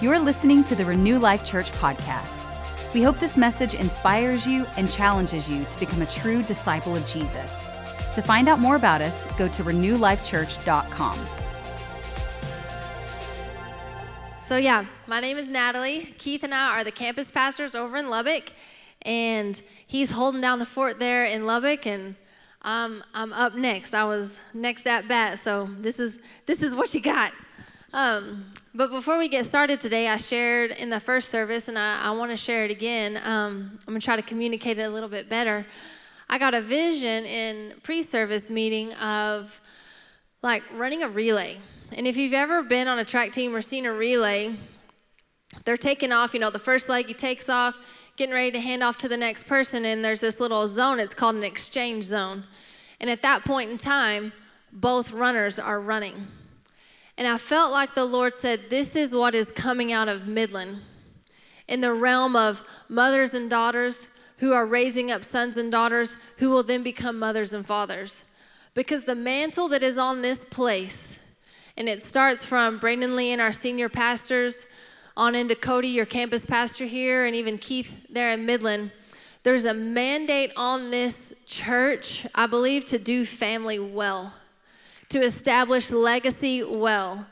You're listening to the Renew Life Church podcast. We hope this message inspires you and challenges you to become a true disciple of Jesus. To find out more about us, go to renewlifechurch.com. So, yeah, my name is Natalie. Keith and I are the campus pastors over in Lubbock, and he's holding down the fort there in Lubbock, and I'm, I'm up next. I was next at bat, so this is, this is what you got. Um, but before we get started today, I shared in the first service, and I, I want to share it again. Um, I'm going to try to communicate it a little bit better. I got a vision in pre service meeting of like running a relay. And if you've ever been on a track team or seen a relay, they're taking off, you know, the first leg he takes off, getting ready to hand off to the next person, and there's this little zone, it's called an exchange zone. And at that point in time, both runners are running. And I felt like the Lord said, This is what is coming out of Midland in the realm of mothers and daughters who are raising up sons and daughters who will then become mothers and fathers. Because the mantle that is on this place, and it starts from Braden Lee and our senior pastors on into Cody, your campus pastor here, and even Keith there in Midland. There's a mandate on this church, I believe, to do family well to establish legacy well.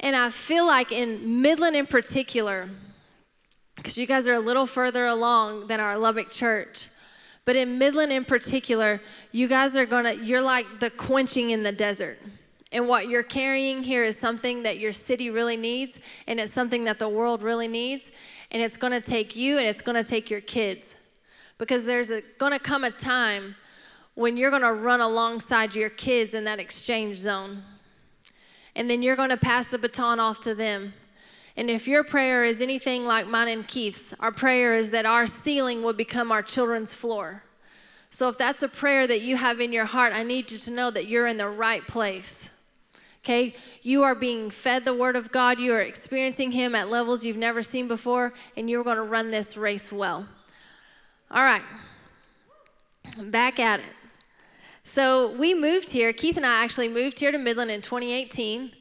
And I feel like in Midland in particular, because you guys are a little further along than our Lubbock church, but in Midland in particular, you guys are gonna, you're like the quenching in the desert. And what you're carrying here is something that your city really needs, and it's something that the world really needs. And it's gonna take you and it's gonna take your kids. Because there's gonna come a time when you're going to run alongside your kids in that exchange zone. And then you're going to pass the baton off to them. And if your prayer is anything like mine and Keith's, our prayer is that our ceiling will become our children's floor. So if that's a prayer that you have in your heart, I need you to know that you're in the right place. Okay? You are being fed the Word of God. You are experiencing Him at levels you've never seen before, and you're going to run this race well. All right. Back at it. So we moved here. Keith and I actually moved here to Midland in 2018.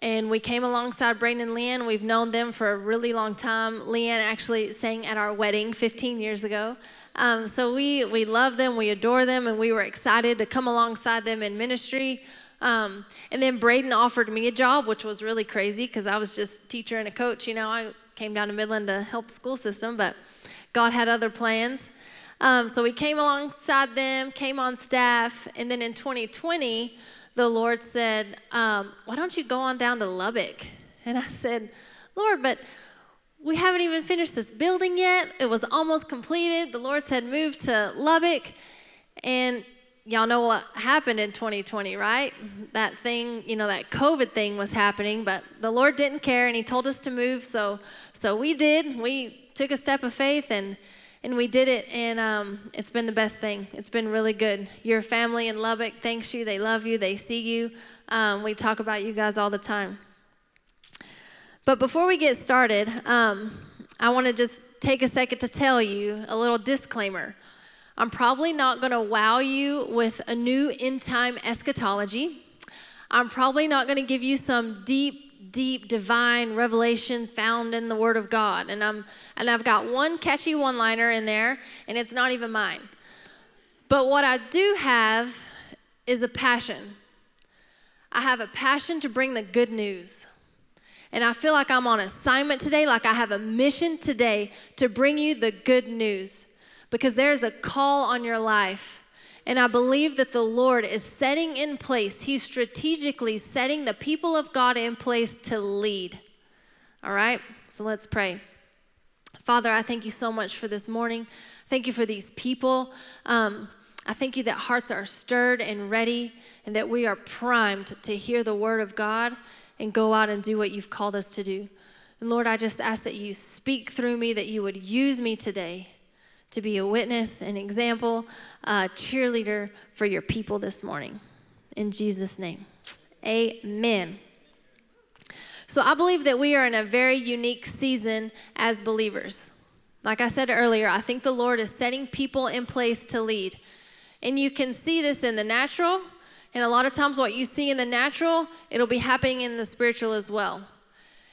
And we came alongside Braden and Leanne. We've known them for a really long time. Leanne actually sang at our wedding 15 years ago. Um, so we, we love them, we adore them, and we were excited to come alongside them in ministry. Um, and then Braden offered me a job, which was really crazy because I was just teacher and a coach. You know, I came down to Midland to help the school system, but God had other plans. Um, so we came alongside them, came on staff, and then in 2020, the Lord said, um, Why don't you go on down to Lubbock? And I said, Lord, but we haven't even finished this building yet. It was almost completed. The Lord said, Move to Lubbock. And y'all know what happened in 2020, right? That thing, you know, that COVID thing was happening, but the Lord didn't care and He told us to move. So, so we did. We took a step of faith and and we did it, and um, it's been the best thing. It's been really good. Your family in Lubbock thanks you. They love you. They see you. Um, we talk about you guys all the time. But before we get started, um, I want to just take a second to tell you a little disclaimer. I'm probably not going to wow you with a new end time eschatology. I'm probably not going to give you some deep deep divine revelation found in the word of God. And I'm and I've got one catchy one-liner in there and it's not even mine. But what I do have is a passion. I have a passion to bring the good news. And I feel like I'm on assignment today, like I have a mission today to bring you the good news because there's a call on your life and I believe that the Lord is setting in place, He's strategically setting the people of God in place to lead. All right? So let's pray. Father, I thank you so much for this morning. Thank you for these people. Um, I thank you that hearts are stirred and ready and that we are primed to hear the word of God and go out and do what you've called us to do. And Lord, I just ask that you speak through me, that you would use me today to be a witness, an example, a cheerleader for your people this morning. In Jesus' name, amen. So I believe that we are in a very unique season as believers. Like I said earlier, I think the Lord is setting people in place to lead. And you can see this in the natural, and a lot of times what you see in the natural, it'll be happening in the spiritual as well.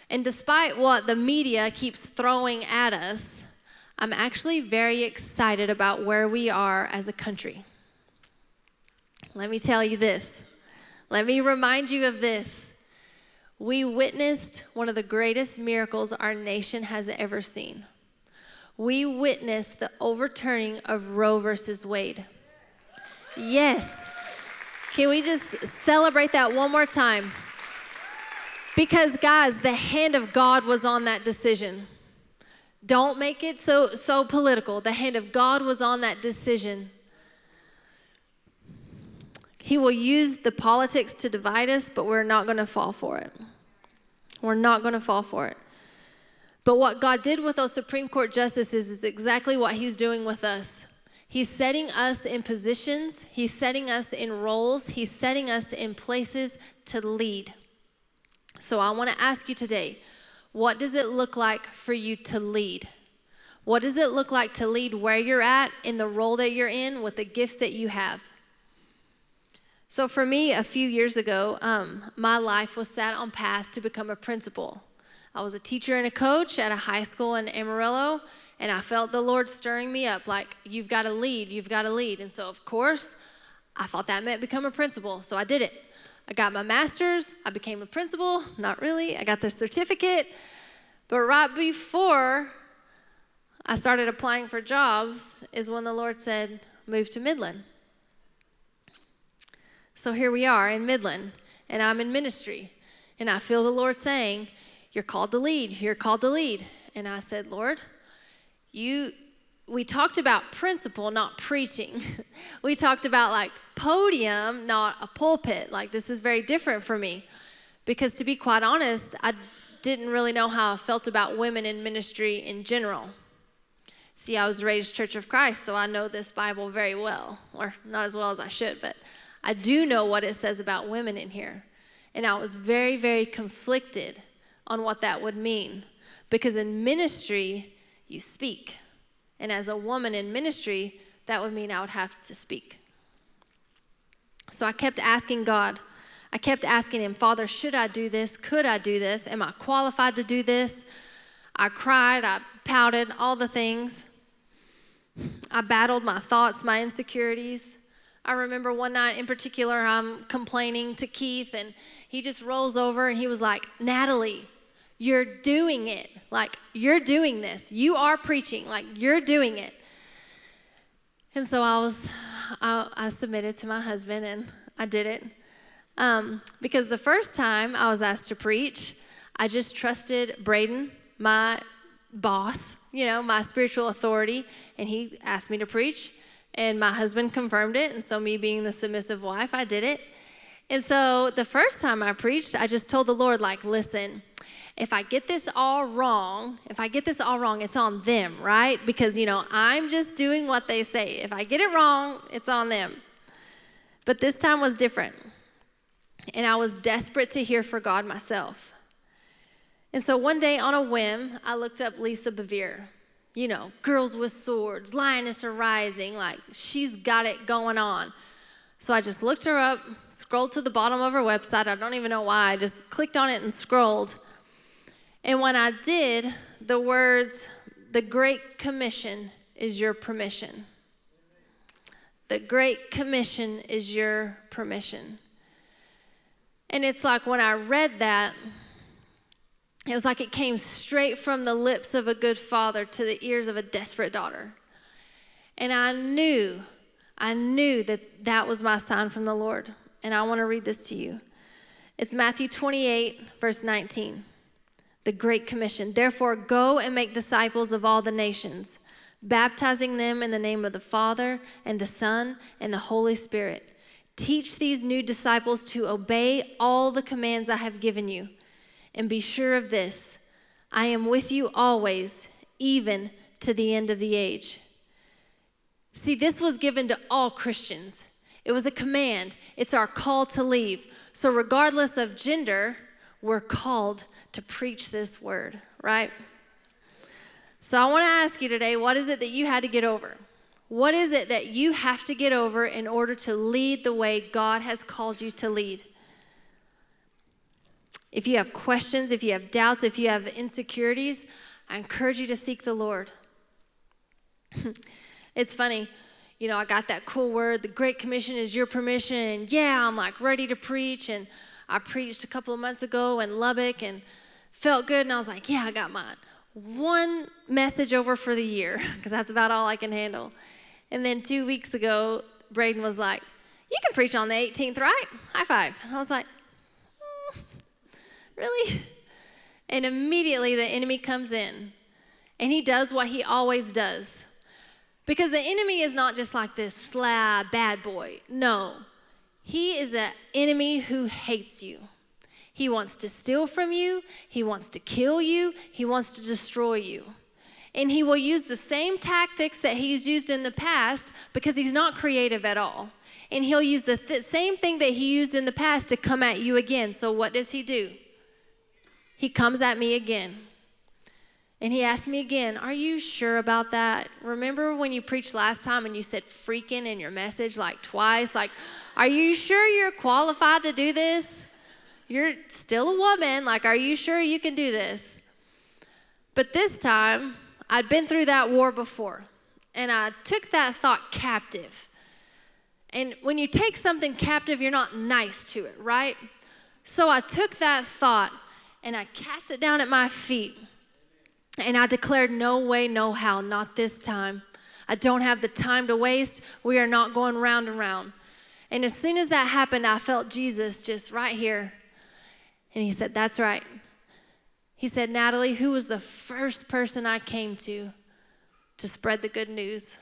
And despite what the media keeps throwing at us, I'm actually very excited about where we are as a country. Let me tell you this. Let me remind you of this. We witnessed one of the greatest miracles our nation has ever seen. We witnessed the overturning of Roe versus Wade. Yes. Can we just celebrate that one more time? Because, guys, the hand of God was on that decision. Don't make it so, so political. The hand of God was on that decision. He will use the politics to divide us, but we're not going to fall for it. We're not going to fall for it. But what God did with those Supreme Court justices is exactly what He's doing with us. He's setting us in positions, He's setting us in roles, He's setting us in places to lead. So I want to ask you today what does it look like for you to lead? What does it look like to lead where you're at, in the role that you're in, with the gifts that you have? So for me, a few years ago, um, my life was set on path to become a principal. I was a teacher and a coach at a high school in Amarillo, and I felt the Lord stirring me up, like, you've got to lead, you've got to lead. And so, of course, I thought that meant become a principal, so I did it. I got my master's, I became a principal, not really, I got the certificate. But right before I started applying for jobs is when the Lord said, move to Midland. So here we are in Midland, and I'm in ministry. And I feel the Lord saying, You're called to lead. You're called to lead. And I said, Lord, you we talked about principle, not preaching. we talked about like podium, not a pulpit. Like this is very different for me. Because to be quite honest, I didn't really know how I felt about women in ministry in general. See, I was raised Church of Christ, so I know this Bible very well, or not as well as I should, but I do know what it says about women in here. And I was very, very conflicted on what that would mean. Because in ministry, you speak. And as a woman in ministry, that would mean I would have to speak. So I kept asking God, I kept asking Him, Father, should I do this? Could I do this? Am I qualified to do this? I cried, I pouted, all the things. I battled my thoughts, my insecurities. I remember one night in particular, I'm complaining to Keith, and he just rolls over and he was like, Natalie, you're doing it. Like, you're doing this. You are preaching. Like, you're doing it. And so I was, I, I submitted to my husband and I did it. Um, because the first time I was asked to preach, I just trusted Braden, my boss, you know, my spiritual authority, and he asked me to preach. And my husband confirmed it. And so, me being the submissive wife, I did it. And so, the first time I preached, I just told the Lord, like, listen, if I get this all wrong, if I get this all wrong, it's on them, right? Because, you know, I'm just doing what they say. If I get it wrong, it's on them. But this time was different. And I was desperate to hear for God myself. And so one day on a whim, I looked up Lisa Bevere you know, girls with swords, lioness arising, like she's got it going on. So I just looked her up, scrolled to the bottom of her website. I don't even know why. I just clicked on it and scrolled. And when I did, the words, the Great Commission is your permission. The Great Commission is your permission. And it's like when I read that, it was like it came straight from the lips of a good father to the ears of a desperate daughter. And I knew, I knew that that was my sign from the Lord. And I want to read this to you. It's Matthew 28, verse 19. The Great Commission. Therefore, go and make disciples of all the nations, baptizing them in the name of the Father and the Son and the Holy Spirit. Teach these new disciples to obey all the commands I have given you. And be sure of this I am with you always, even to the end of the age. See, this was given to all Christians. It was a command, it's our call to leave. So, regardless of gender, we're called to preach this word, right? So, I want to ask you today what is it that you had to get over? What is it that you have to get over in order to lead the way God has called you to lead? If you have questions, if you have doubts, if you have insecurities, I encourage you to seek the Lord. it's funny, you know, I got that cool word, the Great Commission is your permission, and yeah, I'm like ready to preach. And I preached a couple of months ago in Lubbock and felt good, and I was like, yeah, I got mine. One message over for the year, because that's about all I can handle. And then two weeks ago, Braden was like, You can preach on the 18th, right? High five. And I was like, mm, Really? And immediately the enemy comes in and he does what he always does. Because the enemy is not just like this slab bad boy. No, he is an enemy who hates you. He wants to steal from you, he wants to kill you, he wants to destroy you. And he will use the same tactics that he's used in the past because he's not creative at all. And he'll use the th- same thing that he used in the past to come at you again. So, what does he do? He comes at me again. And he asked me again, Are you sure about that? Remember when you preached last time and you said freaking in your message like twice? Like, are you sure you're qualified to do this? You're still a woman. Like, are you sure you can do this? But this time, I'd been through that war before, and I took that thought captive. And when you take something captive, you're not nice to it, right? So I took that thought and I cast it down at my feet. And I declared, No way, no how, not this time. I don't have the time to waste. We are not going round and round. And as soon as that happened, I felt Jesus just right here. And he said, That's right. He said, Natalie, who was the first person I came to to spread the good news?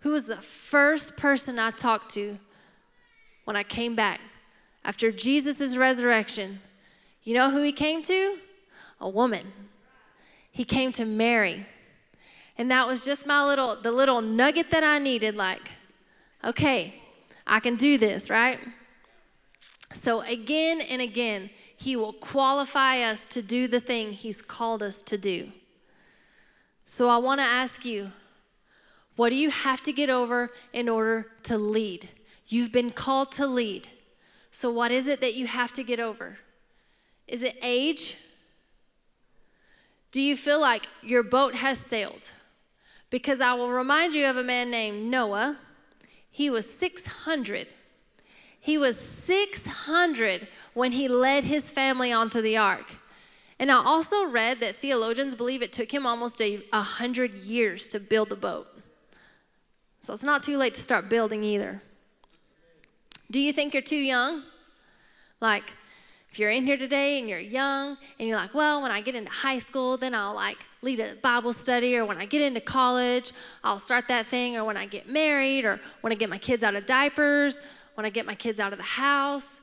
Who was the first person I talked to when I came back after Jesus' resurrection? You know who he came to? A woman. He came to Mary. And that was just my little, the little nugget that I needed like, okay, I can do this, right? So again and again, he will qualify us to do the thing He's called us to do. So I want to ask you what do you have to get over in order to lead? You've been called to lead. So, what is it that you have to get over? Is it age? Do you feel like your boat has sailed? Because I will remind you of a man named Noah. He was 600 he was 600 when he led his family onto the ark. And I also read that theologians believe it took him almost a, a hundred years to build the boat. So it's not too late to start building either. Do you think you're too young? Like, if you're in here today and you're young and you're like, well, when I get into high school, then I'll like lead a Bible study, or when I get into college, I'll start that thing, or when I get married, or when I get my kids out of diapers, when I get my kids out of the house.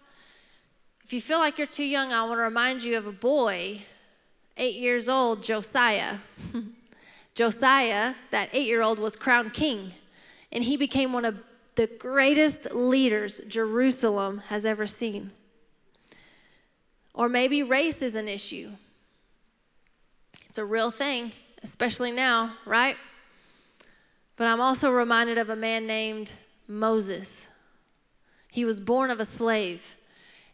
If you feel like you're too young, I want to remind you of a boy, eight years old, Josiah. Josiah, that eight year old, was crowned king, and he became one of the greatest leaders Jerusalem has ever seen. Or maybe race is an issue. It's a real thing, especially now, right? But I'm also reminded of a man named Moses. He was born of a slave,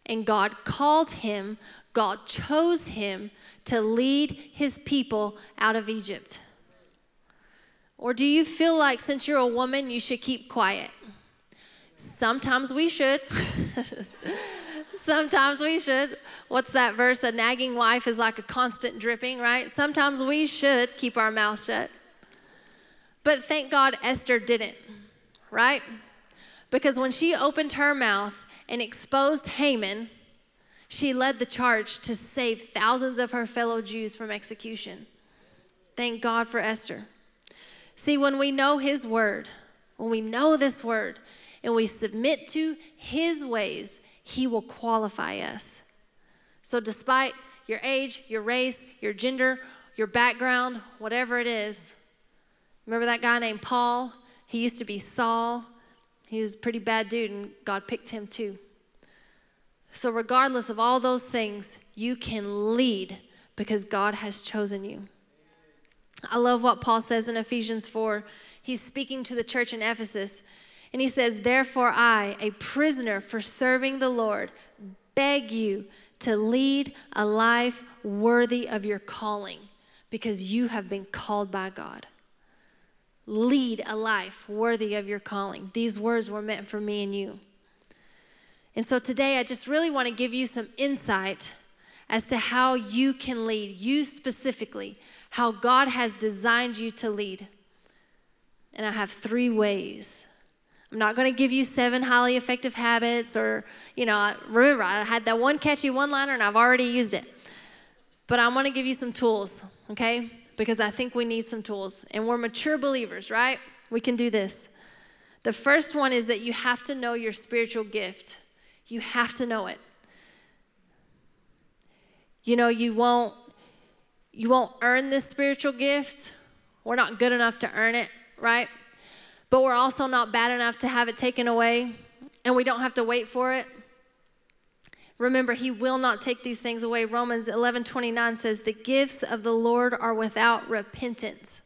and God called him, God chose him to lead his people out of Egypt. Or do you feel like since you're a woman, you should keep quiet? Sometimes we should. Sometimes we should. What's that verse? A nagging wife is like a constant dripping, right? Sometimes we should keep our mouth shut. But thank God Esther didn't, right? Because when she opened her mouth and exposed Haman, she led the charge to save thousands of her fellow Jews from execution. Thank God for Esther. See, when we know His word, when we know this word, and we submit to His ways, He will qualify us. So, despite your age, your race, your gender, your background, whatever it is, remember that guy named Paul? He used to be Saul. He was a pretty bad dude, and God picked him too. So, regardless of all those things, you can lead because God has chosen you. I love what Paul says in Ephesians 4. He's speaking to the church in Ephesus, and he says, Therefore, I, a prisoner for serving the Lord, beg you to lead a life worthy of your calling because you have been called by God. Lead a life worthy of your calling. These words were meant for me and you. And so today, I just really want to give you some insight as to how you can lead, you specifically, how God has designed you to lead. And I have three ways. I'm not going to give you seven highly effective habits or, you know, remember, I had that one catchy one liner and I've already used it. But I'm going to give you some tools, okay? Because I think we need some tools. And we're mature believers, right? We can do this. The first one is that you have to know your spiritual gift. You have to know it. You know, you won't you won't earn this spiritual gift. We're not good enough to earn it, right? But we're also not bad enough to have it taken away, and we don't have to wait for it. Remember, he will not take these things away. Romans 11 29 says, The gifts of the Lord are without repentance.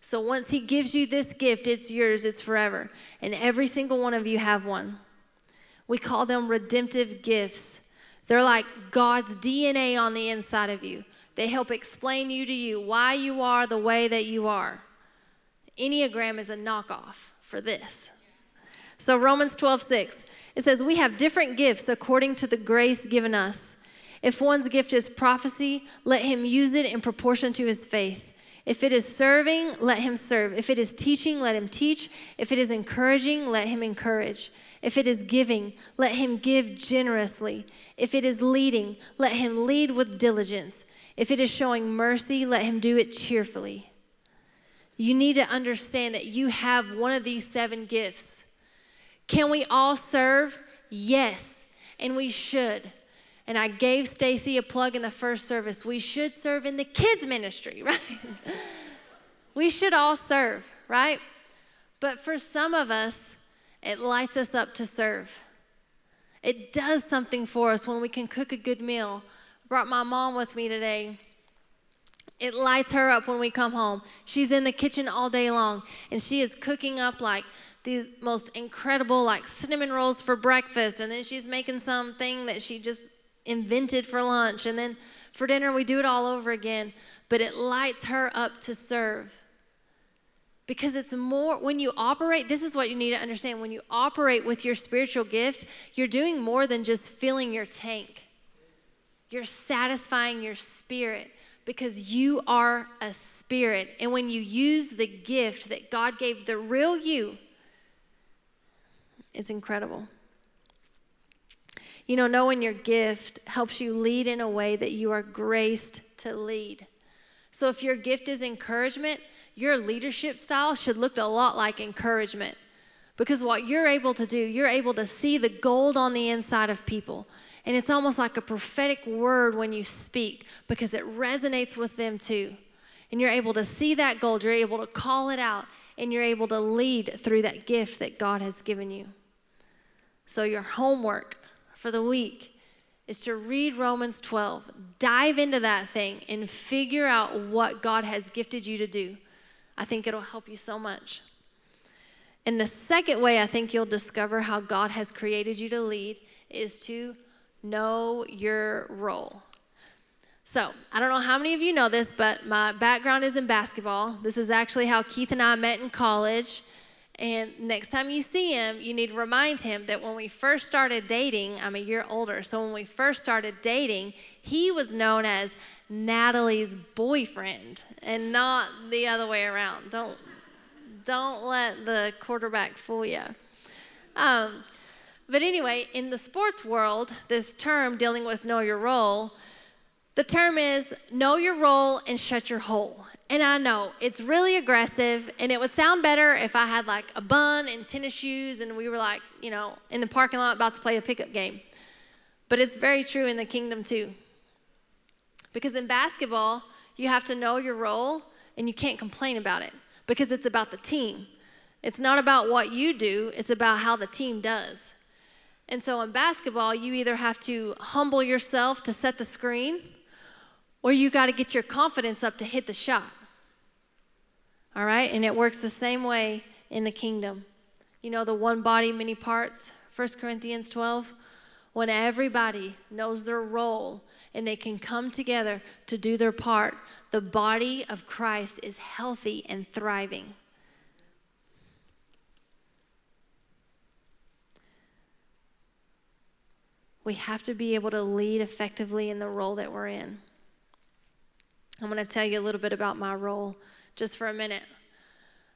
So once he gives you this gift, it's yours, it's forever. And every single one of you have one. We call them redemptive gifts. They're like God's DNA on the inside of you. They help explain you to you why you are the way that you are. Enneagram is a knockoff for this. So Romans 12, 6, it says, We have different gifts according to the grace given us. If one's gift is prophecy, let him use it in proportion to his faith. If it is serving, let him serve. If it is teaching, let him teach. If it is encouraging, let him encourage. If it is giving, let him give generously. If it is leading, let him lead with diligence. If it is showing mercy, let him do it cheerfully. You need to understand that you have one of these seven gifts. Can we all serve? Yes, and we should. And I gave Stacy a plug in the first service. We should serve in the kids ministry, right? we should all serve, right? But for some of us, it lights us up to serve. It does something for us when we can cook a good meal. Brought my mom with me today. It lights her up when we come home. She's in the kitchen all day long and she is cooking up like the most incredible like cinnamon rolls for breakfast and then she's making something that she just invented for lunch and then for dinner we do it all over again, but it lights her up to serve. Because it's more, when you operate, this is what you need to understand. When you operate with your spiritual gift, you're doing more than just filling your tank. You're satisfying your spirit because you are a spirit. And when you use the gift that God gave the real you, it's incredible. You know, knowing your gift helps you lead in a way that you are graced to lead. So if your gift is encouragement, your leadership style should look a lot like encouragement. Because what you're able to do, you're able to see the gold on the inside of people. And it's almost like a prophetic word when you speak because it resonates with them too. And you're able to see that gold, you're able to call it out, and you're able to lead through that gift that God has given you. So, your homework for the week is to read Romans 12, dive into that thing, and figure out what God has gifted you to do. I think it'll help you so much. And the second way I think you'll discover how God has created you to lead is to know your role. So, I don't know how many of you know this, but my background is in basketball. This is actually how Keith and I met in college. And next time you see him, you need to remind him that when we first started dating, I'm a year older, so when we first started dating, he was known as Natalie's boyfriend and not the other way around. Don't don't let the quarterback fool you. Um, but anyway, in the sports world, this term dealing with know your role, the term is know your role and shut your hole. And I know it's really aggressive, and it would sound better if I had like a bun and tennis shoes and we were like, you know, in the parking lot about to play a pickup game. But it's very true in the kingdom too. Because in basketball, you have to know your role and you can't complain about it because it's about the team. It's not about what you do, it's about how the team does. And so in basketball, you either have to humble yourself to set the screen or you got to get your confidence up to hit the shot. All right? And it works the same way in the kingdom. You know, the one body, many parts, 1 Corinthians 12. when everybody knows their role and they can come together to do their part, the body of Christ is healthy and thriving. We have to be able to lead effectively in the role that we're in. I'm going to tell you a little bit about my role just for a minute.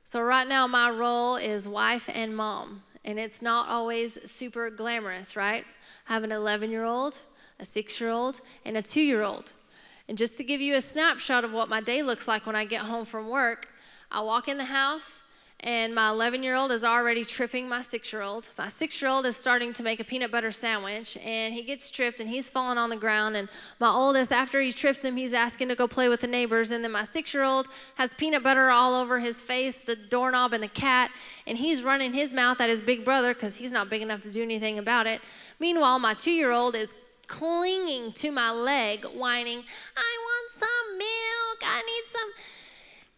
So, right now, my role is wife and mom, and it's not always super glamorous, right? I have an 11 year old, a six year old, and a two year old. And just to give you a snapshot of what my day looks like when I get home from work, I walk in the house, and my 11 year old is already tripping my six year old. My six year old is starting to make a peanut butter sandwich, and he gets tripped and he's falling on the ground. And my oldest, after he trips him, he's asking to go play with the neighbors. And then my six year old has peanut butter all over his face, the doorknob, and the cat, and he's running his mouth at his big brother because he's not big enough to do anything about it. Meanwhile, my two year old is clinging to my leg, whining, I want some milk, I need some.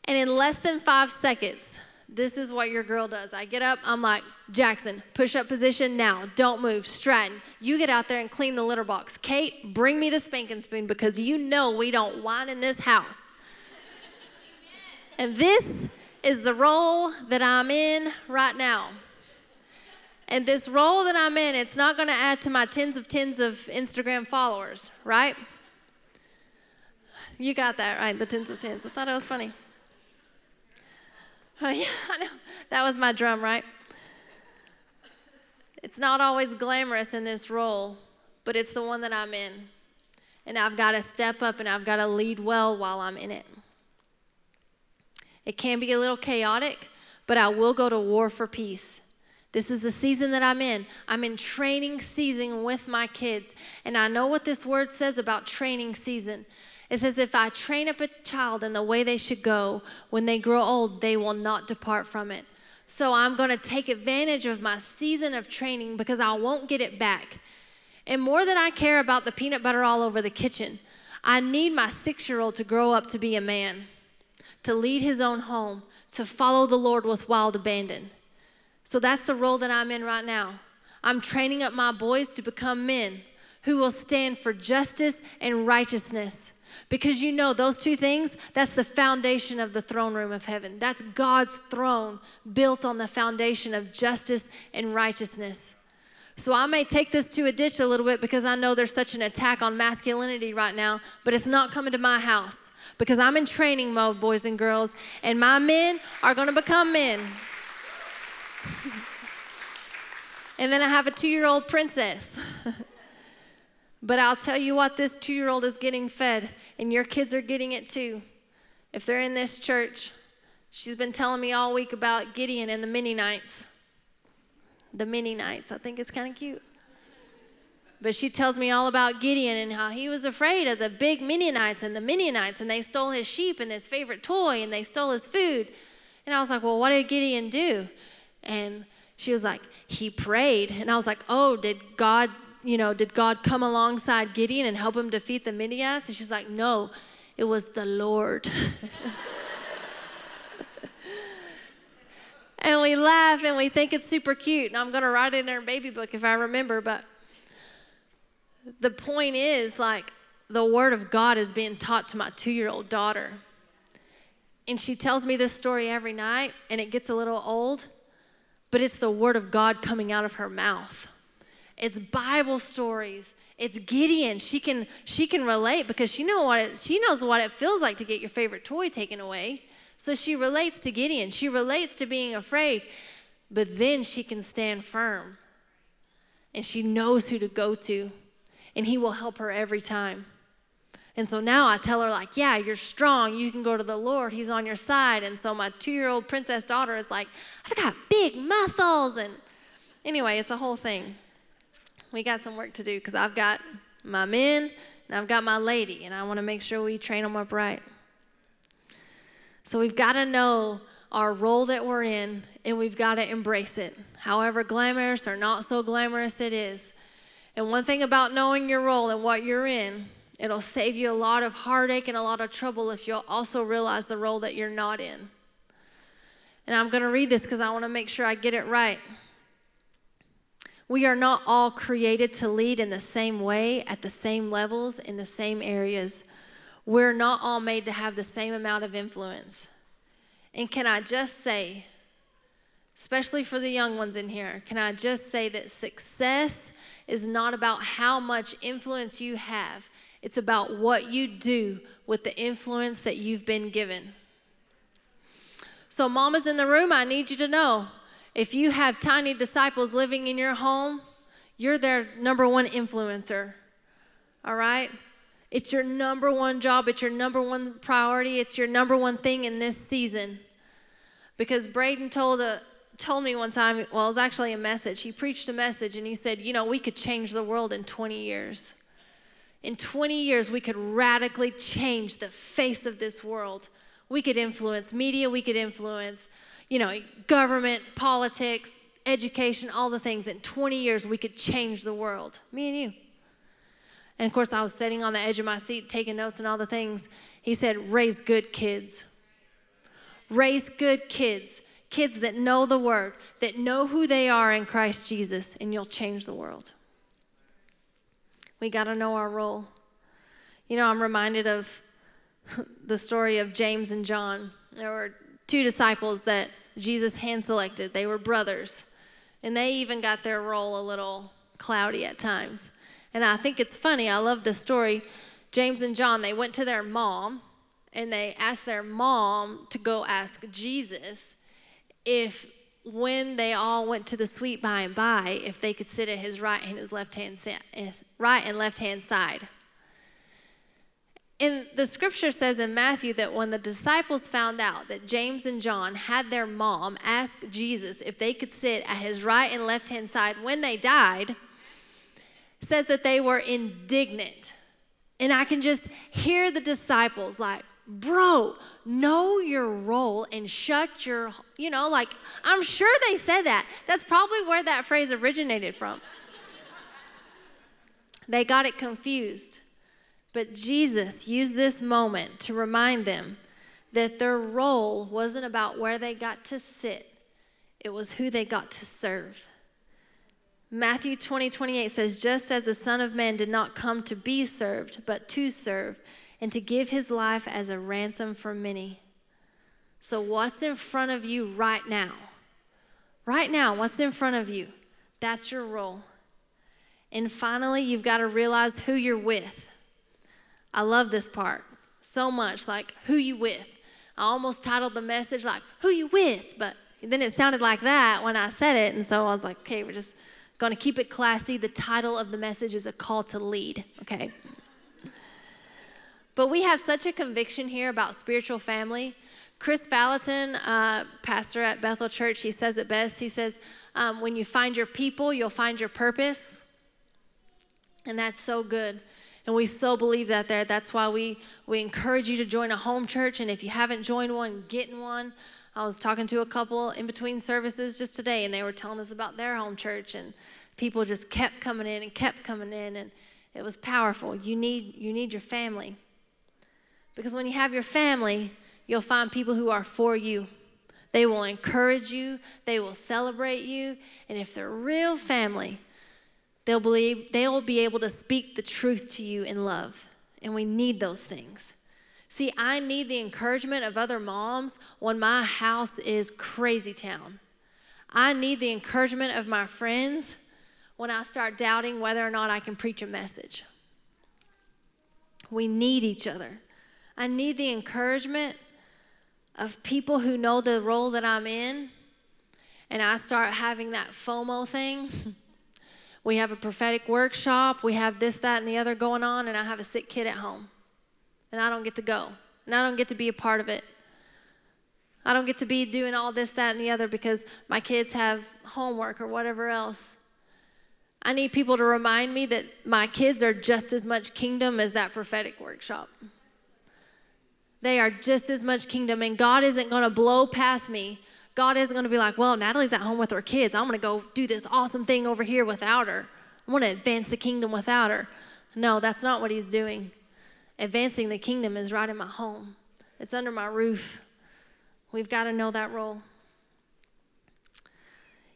And in less than five seconds, this is what your girl does. I get up, I'm like, Jackson, push up position now. Don't move. Stratton, you get out there and clean the litter box. Kate, bring me the spanking spoon because you know we don't whine in this house. and this is the role that I'm in right now. And this role that I'm in, it's not going to add to my tens of tens of Instagram followers, right? You got that right, the tens of tens. I thought it was funny. Oh, yeah, I know. That was my drum, right? It's not always glamorous in this role, but it's the one that I'm in. And I've got to step up and I've got to lead well while I'm in it. It can be a little chaotic, but I will go to war for peace. This is the season that I'm in. I'm in training season with my kids. And I know what this word says about training season. It says, If I train up a child in the way they should go, when they grow old, they will not depart from it. So I'm going to take advantage of my season of training because I won't get it back. And more than I care about the peanut butter all over the kitchen, I need my six year old to grow up to be a man, to lead his own home, to follow the Lord with wild abandon. So that's the role that I'm in right now. I'm training up my boys to become men who will stand for justice and righteousness. Because you know, those two things, that's the foundation of the throne room of heaven. That's God's throne built on the foundation of justice and righteousness. So I may take this to a ditch a little bit because I know there's such an attack on masculinity right now, but it's not coming to my house because I'm in training mode, boys and girls, and my men are going to become men. and then I have a two year old princess. But I'll tell you what, this two year old is getting fed, and your kids are getting it too. If they're in this church, she's been telling me all week about Gideon and the Midianites. The Midianites, I think it's kind of cute. But she tells me all about Gideon and how he was afraid of the big Midianites and the Midianites, and they stole his sheep and his favorite toy, and they stole his food. And I was like, Well, what did Gideon do? And she was like, He prayed. And I was like, Oh, did God you know, did God come alongside Gideon and help him defeat the Midianites? And she's like, no, it was the Lord. and we laugh and we think it's super cute. And I'm going to write it in her baby book if I remember. But the point is, like, the word of God is being taught to my two year old daughter. And she tells me this story every night, and it gets a little old, but it's the word of God coming out of her mouth it's Bible stories. It's Gideon. She can she can relate because she know what it, she knows what it feels like to get your favorite toy taken away. So she relates to Gideon. She relates to being afraid, but then she can stand firm. And she knows who to go to, and he will help her every time. And so now I tell her, like, yeah, you're strong. You can go to the Lord. He's on your side. And so my two year old princess daughter is like, I've got big muscles. And anyway, it's a whole thing we got some work to do because I've got my men and I've got my lady, and I want to make sure we train them up right. So we've got to know our role that we're in, and we've got to embrace it, however glamorous or not so glamorous it is. And one thing about knowing your role and what you're in, it'll save you a lot of heartache and a lot of trouble if you'll also realize the role that you're not in. And I'm going to read this because I want to make sure I get it right. We are not all created to lead in the same way, at the same levels, in the same areas. We're not all made to have the same amount of influence. And can I just say, especially for the young ones in here, can I just say that success is not about how much influence you have, it's about what you do with the influence that you've been given. So, mamas in the room, I need you to know if you have tiny disciples living in your home, you're their number one influencer. All right? It's your number one job, it's your number one priority, it's your number one thing in this season. Because Braden told a told me one time, well, it was actually a message. He preached a message and he said, You know, we could change the world in 20 years. In 20 years, we could radically change the face of this world. We could influence media, we could influence you know, government, politics, education, all the things. In 20 years, we could change the world. Me and you. And of course, I was sitting on the edge of my seat taking notes and all the things. He said, Raise good kids. Raise good kids. Kids that know the word, that know who they are in Christ Jesus, and you'll change the world. We got to know our role. You know, I'm reminded of the story of James and John. There were two disciples that Jesus hand selected. They were brothers. And they even got their role a little cloudy at times. And I think it's funny. I love this story. James and John, they went to their mom and they asked their mom to go ask Jesus if when they all went to the sweet by and by, if they could sit at his right and his left hand side right and left hand side in the scripture says in Matthew that when the disciples found out that James and John had their mom ask Jesus if they could sit at his right and left hand side when they died, says that they were indignant. And I can just hear the disciples like, bro, know your role and shut your, you know, like, I'm sure they said that. That's probably where that phrase originated from. they got it confused. But Jesus used this moment to remind them that their role wasn't about where they got to sit, it was who they got to serve. Matthew 20, 28 says, Just as the Son of Man did not come to be served, but to serve, and to give his life as a ransom for many. So, what's in front of you right now? Right now, what's in front of you? That's your role. And finally, you've got to realize who you're with. I love this part so much. Like, who you with? I almost titled the message like, who you with? But then it sounded like that when I said it. And so I was like, okay, we're just going to keep it classy. The title of the message is A Call to Lead, okay? But we have such a conviction here about spiritual family. Chris Vallotton, uh, pastor at Bethel Church, he says it best. He says, um, when you find your people, you'll find your purpose. And that's so good. And we so believe that there. That's why we, we encourage you to join a home church. And if you haven't joined one, get in one. I was talking to a couple in between services just today, and they were telling us about their home church. And people just kept coming in and kept coming in. And it was powerful. You need, you need your family. Because when you have your family, you'll find people who are for you. They will encourage you, they will celebrate you. And if they're real family, They'll, believe, they'll be able to speak the truth to you in love. And we need those things. See, I need the encouragement of other moms when my house is crazy town. I need the encouragement of my friends when I start doubting whether or not I can preach a message. We need each other. I need the encouragement of people who know the role that I'm in, and I start having that FOMO thing. We have a prophetic workshop. We have this, that, and the other going on, and I have a sick kid at home. And I don't get to go. And I don't get to be a part of it. I don't get to be doing all this, that, and the other because my kids have homework or whatever else. I need people to remind me that my kids are just as much kingdom as that prophetic workshop. They are just as much kingdom, and God isn't going to blow past me God isn't going to be like, well, Natalie's at home with her kids. I'm going to go do this awesome thing over here without her. I want to advance the kingdom without her. No, that's not what he's doing. Advancing the kingdom is right in my home, it's under my roof. We've got to know that role.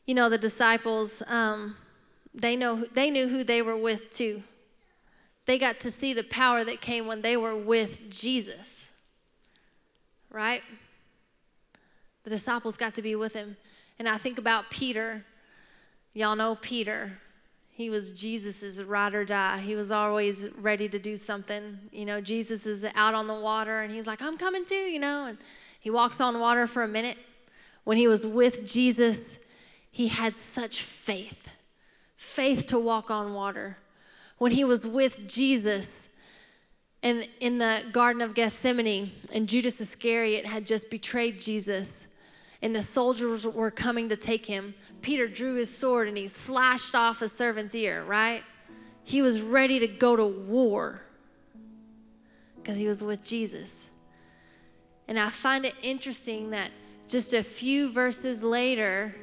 You know, the disciples, um, they know they knew who they were with too. They got to see the power that came when they were with Jesus. Right? The disciples got to be with him. And I think about Peter. Y'all know Peter. He was Jesus's ride or die. He was always ready to do something. You know, Jesus is out on the water and he's like, I'm coming too, you know. And he walks on water for a minute. When he was with Jesus, he had such faith faith to walk on water. When he was with Jesus and in the Garden of Gethsemane, and Judas Iscariot had just betrayed Jesus, and the soldiers were coming to take him, Peter drew his sword and he slashed off a servant's ear, right? He was ready to go to war because he was with Jesus. And I find it interesting that just a few verses later,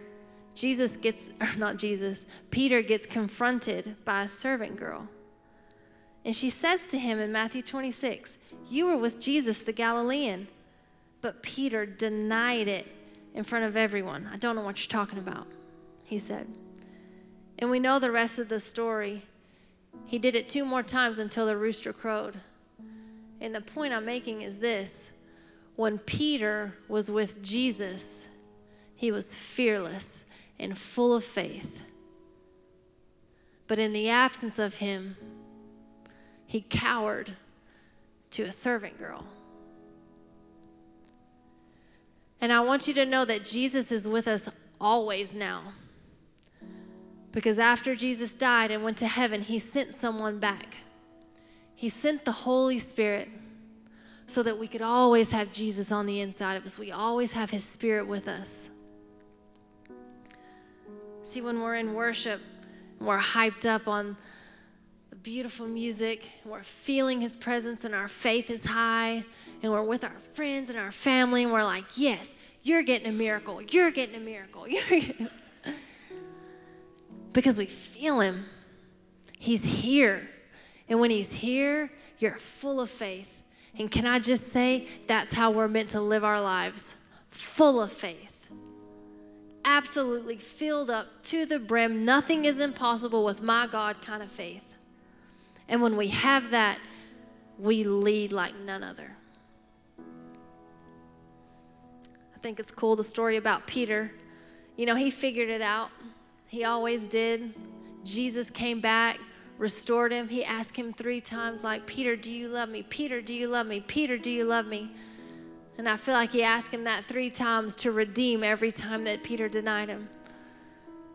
Jesus gets, or not Jesus, Peter gets confronted by a servant girl. And she says to him in Matthew 26, You were with Jesus the Galilean. But Peter denied it in front of everyone. I don't know what you're talking about, he said. And we know the rest of the story. He did it two more times until the rooster crowed. And the point I'm making is this when Peter was with Jesus, he was fearless and full of faith. But in the absence of him, he cowered to a servant girl. And I want you to know that Jesus is with us always now. Because after Jesus died and went to heaven, he sent someone back. He sent the Holy Spirit so that we could always have Jesus on the inside of us. We always have his spirit with us. See, when we're in worship, we're hyped up on the beautiful music, we're feeling his presence, and our faith is high, and we're with our friends and our family, and we're like, Yes, you're getting a miracle. You're getting a miracle. You're getting... because we feel him. He's here. And when he's here, you're full of faith. And can I just say, that's how we're meant to live our lives full of faith. Absolutely filled up to the brim. Nothing is impossible with my God kind of faith. And when we have that, we lead like none other. Think it's cool the story about Peter. You know, he figured it out. He always did. Jesus came back, restored him. He asked him three times, like, Peter, do you love me? Peter, do you love me? Peter, do you love me? And I feel like he asked him that three times to redeem every time that Peter denied him.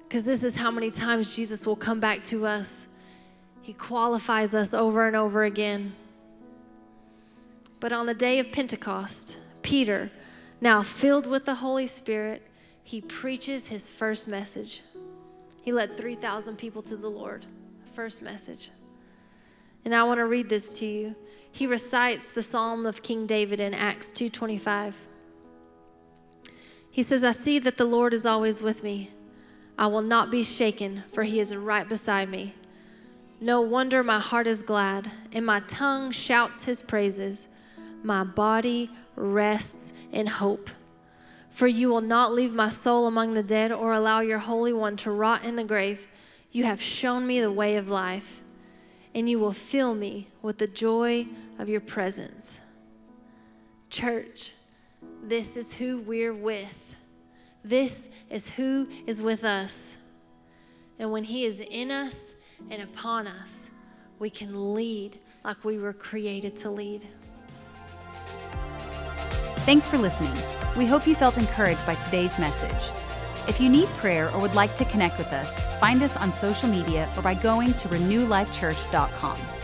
Because this is how many times Jesus will come back to us. He qualifies us over and over again. But on the day of Pentecost, Peter, now, filled with the Holy Spirit, he preaches his first message. He led 3,000 people to the Lord. First message. And I want to read this to you. He recites the Psalm of King David in Acts 2:25. He says, "I see that the Lord is always with me. I will not be shaken, for he is right beside me. No wonder my heart is glad, and my tongue shouts his praises. My body rests in hope. For you will not leave my soul among the dead or allow your Holy One to rot in the grave. You have shown me the way of life, and you will fill me with the joy of your presence. Church, this is who we're with. This is who is with us. And when He is in us and upon us, we can lead like we were created to lead. Thanks for listening. We hope you felt encouraged by today's message. If you need prayer or would like to connect with us, find us on social media or by going to renewlifechurch.com.